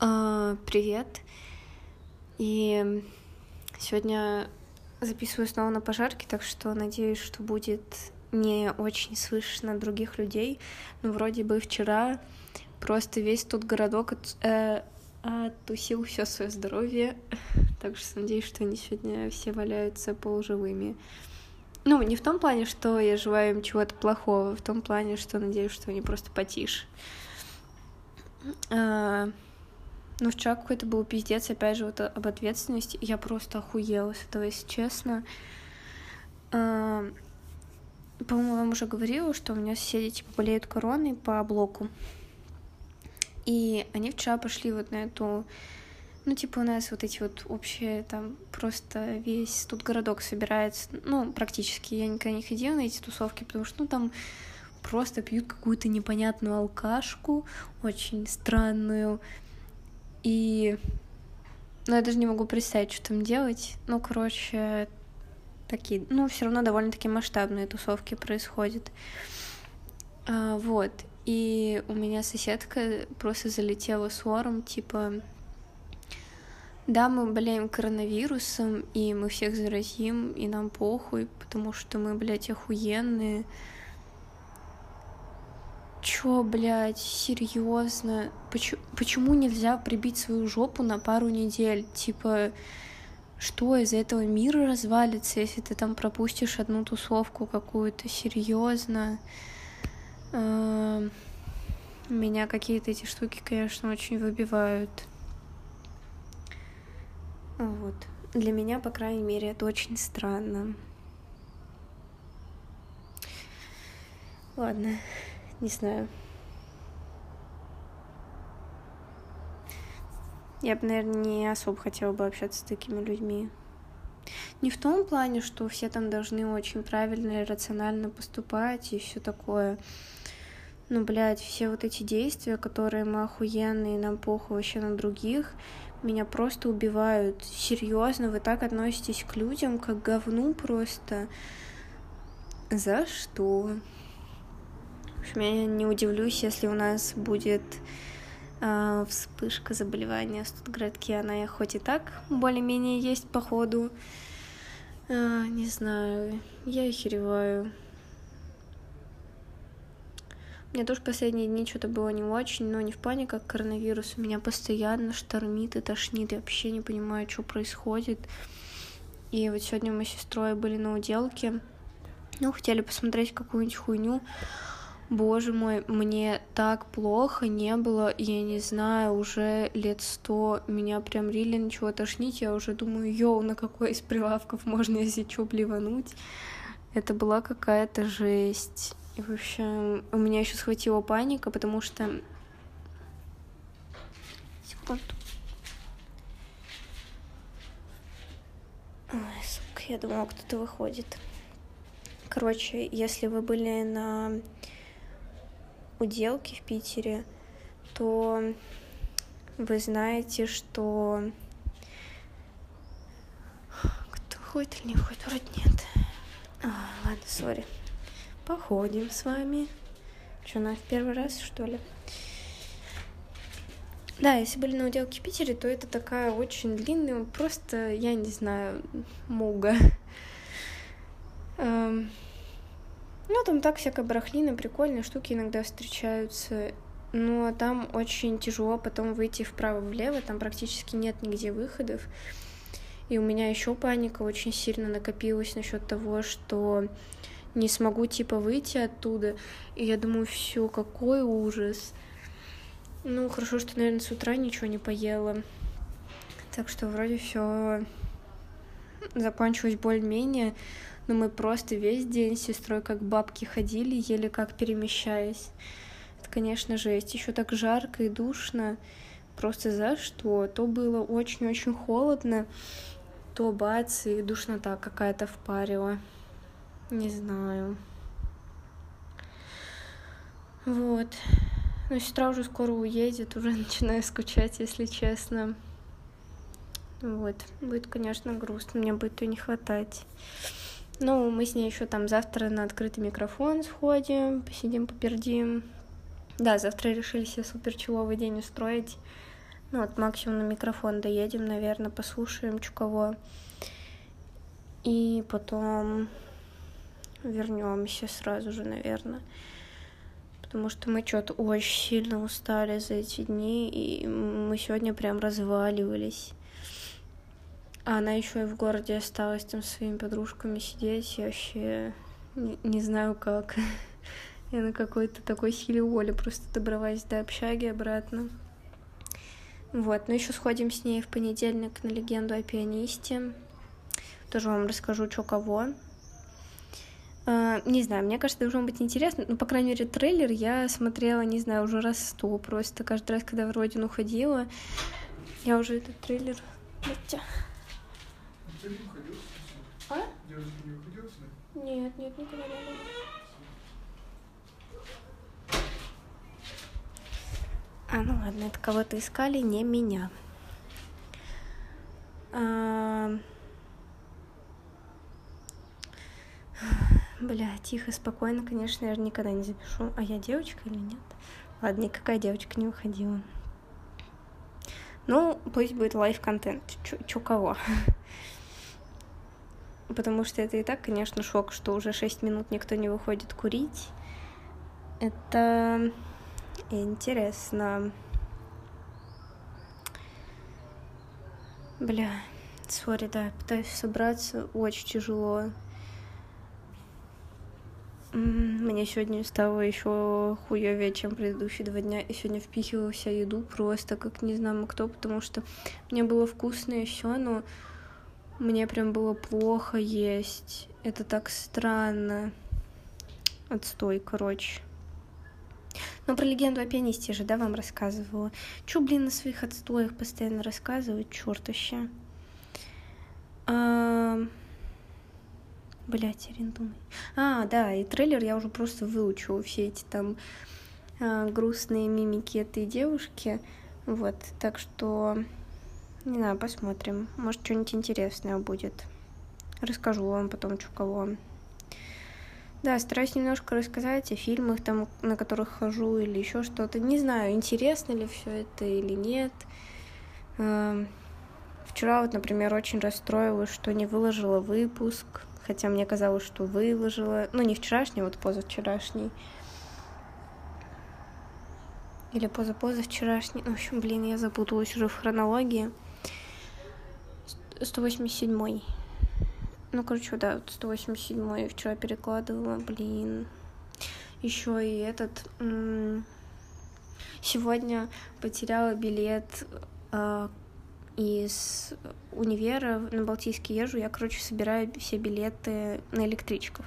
А, привет. И сегодня записываю снова на пожарке, так что надеюсь, что будет не очень слышно других людей. Ну, вроде бы вчера просто весь тот городок от, э, оттусил все свое здоровье. Так что надеюсь, что они сегодня все валяются полуживыми. Ну, не в том плане, что я желаю им чего-то плохого, в том плане, что надеюсь, что они просто потише. А, ну, вчера какой-то был пиздец, опять же, вот об ответственности. Я просто охуела с этого, если честно. По-моему, вам уже говорила, что у меня соседи, типа, болеют короной по блоку. И они вчера пошли вот на эту... Ну, типа, у нас вот эти вот общие, там, просто весь тут городок собирается. Ну, практически. Я никогда не ходила на эти тусовки, потому что, ну, там просто пьют какую-то непонятную алкашку, очень странную, и... Ну, я даже не могу представить, что там делать. Ну, короче, такие... Ну, все равно довольно-таки масштабные тусовки происходят. А, вот. И у меня соседка просто залетела с вором, типа... Да, мы болеем коронавирусом, и мы всех заразим, и нам похуй, потому что мы, блядь, охуенные. Чё, блядь, серьезно? Почему, почему нельзя прибить свою жопу на пару недель? Типа, что из этого мира развалится, если ты там пропустишь одну тусовку какую-то? Серьезно? Меня какие-то эти штуки, конечно, очень выбивают. Вот. Для меня, по крайней мере, это очень странно. Ладно не знаю. Я бы, наверное, не особо хотела бы общаться с такими людьми. Не в том плане, что все там должны очень правильно и рационально поступать и все такое. Ну, блядь, все вот эти действия, которые мы охуенные, нам похуй вообще на других, меня просто убивают. Серьезно, вы так относитесь к людям, как говну просто. За что? Общем, я не удивлюсь, если у нас будет э, вспышка заболевания студградки. Она хоть и так более-менее есть по ходу. Э, не знаю, я охереваю. Мне тоже последние дни что-то было не очень, но не в плане как коронавирус. У меня постоянно штормит и тошнит. Я вообще не понимаю, что происходит. И вот сегодня мы с сестрой были на уделке. Ну, хотели посмотреть какую-нибудь хуйню. Боже мой, мне так плохо не было, я не знаю, уже лет сто меня прям рили начало тошнить, я уже думаю, йоу, на какой из прилавков можно, если что, блевануть. Это была какая-то жесть. И, общем, у меня еще схватила паника, потому что... Секунду. Ой, сука, я думала, кто-то выходит. Короче, если вы были на уделки в Питере, то вы знаете, что кто ходит или не ходит, вроде нет. А, ладно, сори. Походим с вами. Что, на первый раз, что ли? Да, если были на уделке в Питере, то это такая очень длинная, просто, я не знаю, муга. Ну, там так всякая барахлина, прикольные штуки иногда встречаются. Ну, а там очень тяжело потом выйти вправо-влево, там практически нет нигде выходов. И у меня еще паника очень сильно накопилась насчет того, что не смогу типа выйти оттуда. И я думаю, все, какой ужас. Ну, хорошо, что, наверное, с утра ничего не поела. Так что вроде все закончилось более-менее но мы просто весь день с сестрой как бабки ходили, еле как перемещаясь. Это, конечно, жесть. Еще так жарко и душно. Просто за что? То было очень-очень холодно, то бац, и душнота какая-то впарила. Не знаю. Вот. Но сестра уже скоро уедет, уже начинаю скучать, если честно. Вот. Будет, конечно, грустно, мне будет ее не хватать. Ну, мы с ней еще там завтра на открытый микрофон сходим, посидим, попердим. Да, завтра решили себе супер чуловый день устроить. Ну, вот максимум на микрофон доедем, наверное, послушаем Чуково. И потом вернемся сразу же, наверное. Потому что мы что-то очень сильно устали за эти дни, и мы сегодня прям разваливались. А она еще и в городе осталась там с своими подружками сидеть. Я вообще не, не знаю как. Я на какой-то такой силе воли просто добралась до общаги обратно. Вот, ну еще сходим с ней в понедельник на легенду о пианисте. Тоже вам расскажу, что кого. Uh, не знаю, мне кажется, должно быть интересно. Ну, по крайней мере, трейлер я смотрела, не знаю, уже раз сто просто. Каждый раз, когда в родину ходила, я уже этот трейлер... А? Нет, нет, никогда не было. А, ну ладно, это кого-то искали, не меня. А... Бля, тихо, спокойно, конечно, я же никогда не запишу. А я девочка или нет? Ладно, никакая девочка не выходила. Ну, пусть будет live-контент. Чё кого? Потому что это и так, конечно, шок, что уже 6 минут никто не выходит курить. Это интересно. Бля, сори, да, пытаюсь собраться, очень тяжело. Мне сегодня стало еще хуевее, чем предыдущие два дня. И сегодня впихивала вся еду просто, как не знаю кто, потому что мне было вкусно все, но мне прям было плохо есть. Это так странно. Отстой, короче. Ну, про легенду о пианисте же, да, вам рассказывала. Чё, блин, на своих отстоях постоянно рассказывать, чёрт вообще. А... Блять, Ирин, думай. А, да, и трейлер я уже просто выучила все эти там а, грустные мимики этой девушки. Вот, так что, не знаю, посмотрим. Может, что-нибудь интересное будет. Расскажу вам потом, что кого. Да, стараюсь немножко рассказать о фильмах, там, на которых хожу, или еще что-то. Не знаю, интересно ли все это или нет. Эм, вчера вот, например, очень расстроилась, что не выложила выпуск, хотя мне казалось, что выложила. Ну, не вчерашний, вот позавчерашний. Или позапозавчерашний. В общем, блин, я запуталась уже в хронологии. 187 ну, короче, да, 187 вчера перекладывала, блин. Еще и этот... Сегодня потеряла билет э, из универа на Балтийский езжу. Я, короче, собираю все билеты на электричках.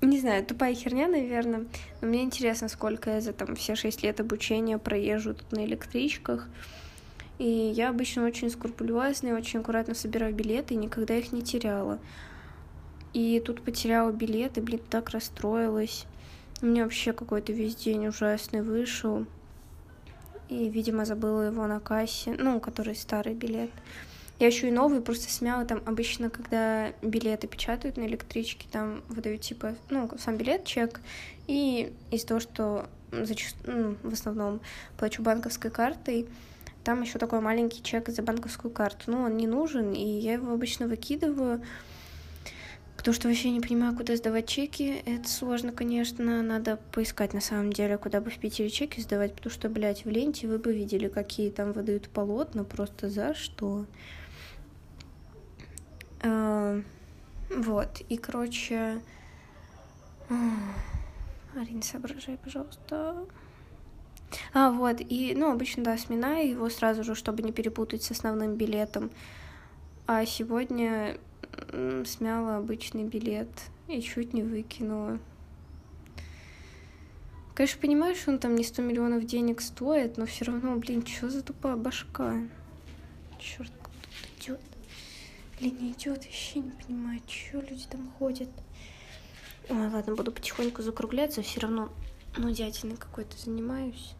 Не знаю, тупая херня, наверное. Но мне интересно, сколько я за там все шесть лет обучения проезжу тут на электричках. И я обычно очень скрупулезно и очень аккуратно собираю билеты и никогда их не теряла. И тут потеряла билет, и, блин, так расстроилась. У меня вообще какой-то весь день ужасный вышел. И, видимо, забыла его на кассе, ну, который старый билет. Я еще и новый просто смяла. Там обычно, когда билеты печатают на электричке, там выдают типа, ну, сам билет, чек. И из того, что зачастую, ну, в основном плачу банковской картой, там еще такой маленький чек за банковскую карту. Ну, он не нужен, и я его обычно выкидываю, потому что вообще не понимаю, куда сдавать чеки. Это сложно, конечно. Надо поискать на самом деле, куда бы в Питере чеки сдавать, потому что, блядь, в ленте вы бы видели, какие там выдают полотна, просто за что. А, вот, и, короче... Арина, соображай, пожалуйста. А, вот, и, ну, обычно, да, сминаю его сразу же, чтобы не перепутать с основным билетом. А сегодня смяла обычный билет и чуть не выкинула. Конечно, понимаю, что он там не 100 миллионов денег стоит, но все равно, блин, что за тупая башка? Черт, кто идет? Блин, не идет, вообще не понимаю, что люди там ходят. Ой, ладно, буду потихоньку закругляться, все равно, ну, дятельный какой-то занимаюсь.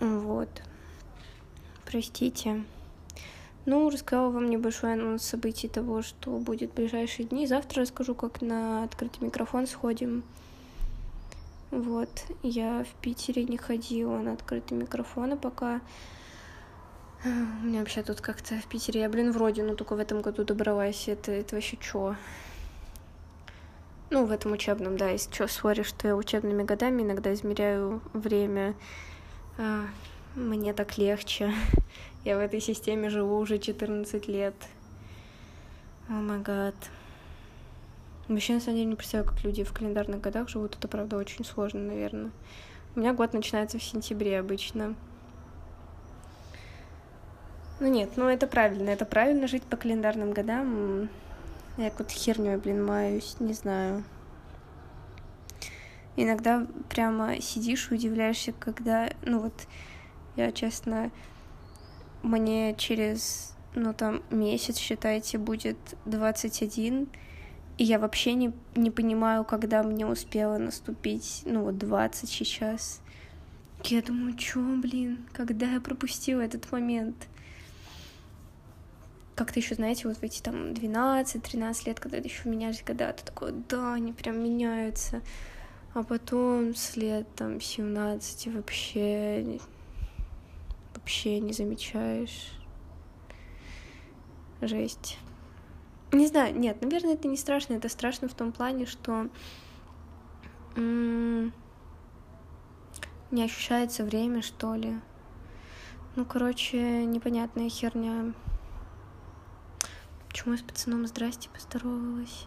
Вот. Простите. Ну, рассказала вам небольшой анонс событий того, что будет в ближайшие дни. Завтра расскажу, как на открытый микрофон сходим. Вот, я в Питере не ходила на открытые микрофоны пока. У меня вообще тут как-то в Питере, я, блин, вроде, ну, только в этом году добралась, это, это вообще чё? Ну, в этом учебном, да, если что, сори, что я учебными годами иногда измеряю время. А, мне так легче. Я в этой системе живу уже 14 лет. О май гад. Вообще, на самом деле, не представляю, как люди в календарных годах живут. Это, правда, очень сложно, наверное. У меня год начинается в сентябре обычно. Ну нет, ну это правильно, это правильно жить по календарным годам. Я вот херней, блин, маюсь, не знаю. Иногда прямо сидишь и удивляешься, когда, ну вот, я, честно, мне через, ну там, месяц, считайте, будет 21, и я вообще не, не понимаю, когда мне успела наступить, ну вот 20 сейчас. Я думаю, чё, блин, когда я пропустила этот момент? как-то еще, знаете, вот в эти там 12-13 лет, когда это еще менялись года, то такое, да, они прям меняются. А потом с лет там 17 вообще вообще не замечаешь. Жесть. Не знаю, нет, наверное, это не страшно. Это страшно в том плане, что не ощущается время, что ли. Ну, короче, непонятная херня. Почему я с пацаном здрасте поздоровалась?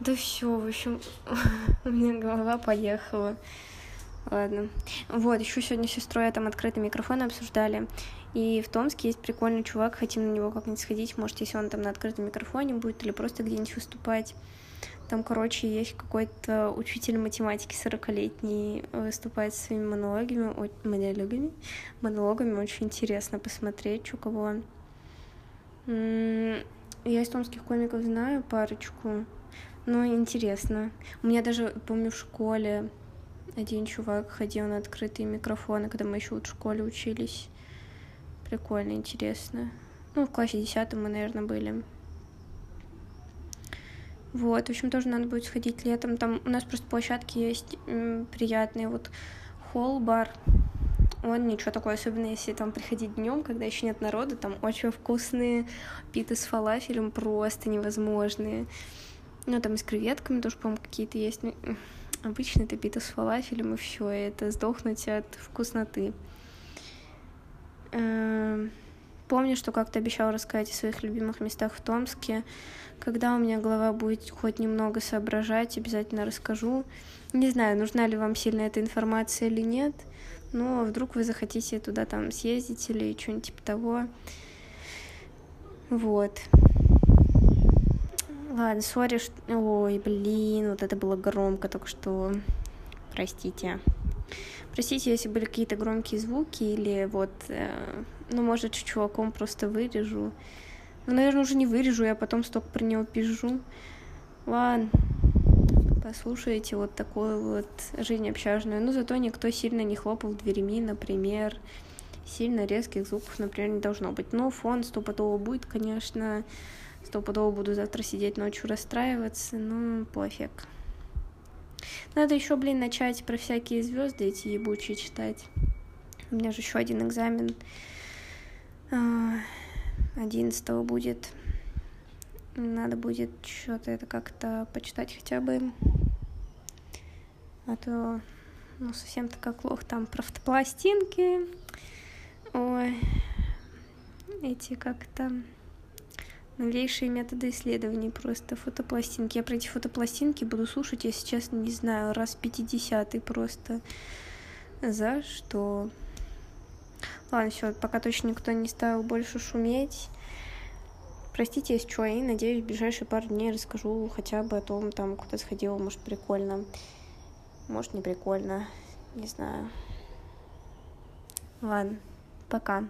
Да все, в общем, у меня голова поехала. Ладно. Вот, еще сегодня с сестрой там открытый микрофон обсуждали. И в Томске есть прикольный чувак, хотим на него как-нибудь сходить, может, если он там на открытом микрофоне будет или просто где-нибудь выступать. Там, короче, есть какой-то учитель математики 40-летний, выступает своими монологами, монологами, монологами, очень интересно посмотреть, что кого он. Я из томских комиков знаю парочку, но интересно. У меня даже, помню, в школе один чувак ходил на открытые микрофоны, когда мы еще вот в школе учились. Прикольно, интересно. Ну, в классе десятом мы, наверное, были. Вот, в общем, тоже надо будет сходить летом. Там у нас просто площадки есть приятные. Вот холл-бар он ничего такое, особенно если там приходить днем, когда еще нет народа, там очень вкусные питы с фалафелем, просто невозможные. Ну, там и с креветками тоже, по-моему, какие-то есть. Ну, обычно это пита с фалафелем, и все, и это сдохнуть от вкусноты. Эм, помню, что как-то обещала рассказать о своих любимых местах в Томске. Когда у меня голова будет хоть немного соображать, обязательно расскажу. Не знаю, нужна ли вам сильно эта информация или нет. А вдруг вы захотите туда там съездить или что-нибудь типа того. Вот. Ладно, сори, что... Ой, блин, вот это было громко только что. Простите. Простите, если были какие-то громкие звуки или вот... Э, ну, может, чуваком просто вырежу. Ну, наверное, уже не вырежу, я потом столько про него пишу. Ладно послушаете вот такую вот жизнь общажную. Но зато никто сильно не хлопал дверями, например. Сильно резких звуков, например, не должно быть. Но фон стопудово будет, конечно. Стопудово буду завтра сидеть ночью расстраиваться, ну, пофиг. Надо еще, блин, начать про всякие звезды эти ебучие читать. У меня же еще один экзамен. А, одиннадцатого будет. Надо будет что-то это как-то почитать хотя бы. А то, ну, совсем-то как лох там про фотопластинки. Ой, эти как-то новейшие методы исследований просто фотопластинки. Я про эти фотопластинки буду слушать, я сейчас не знаю, раз 50 просто. За что? Ладно, все, пока точно никто не стал больше шуметь. Простите, если что, и надеюсь, в ближайшие пару дней расскажу хотя бы о том, там, куда сходила, может, прикольно, может, не прикольно, не знаю. Ладно, пока.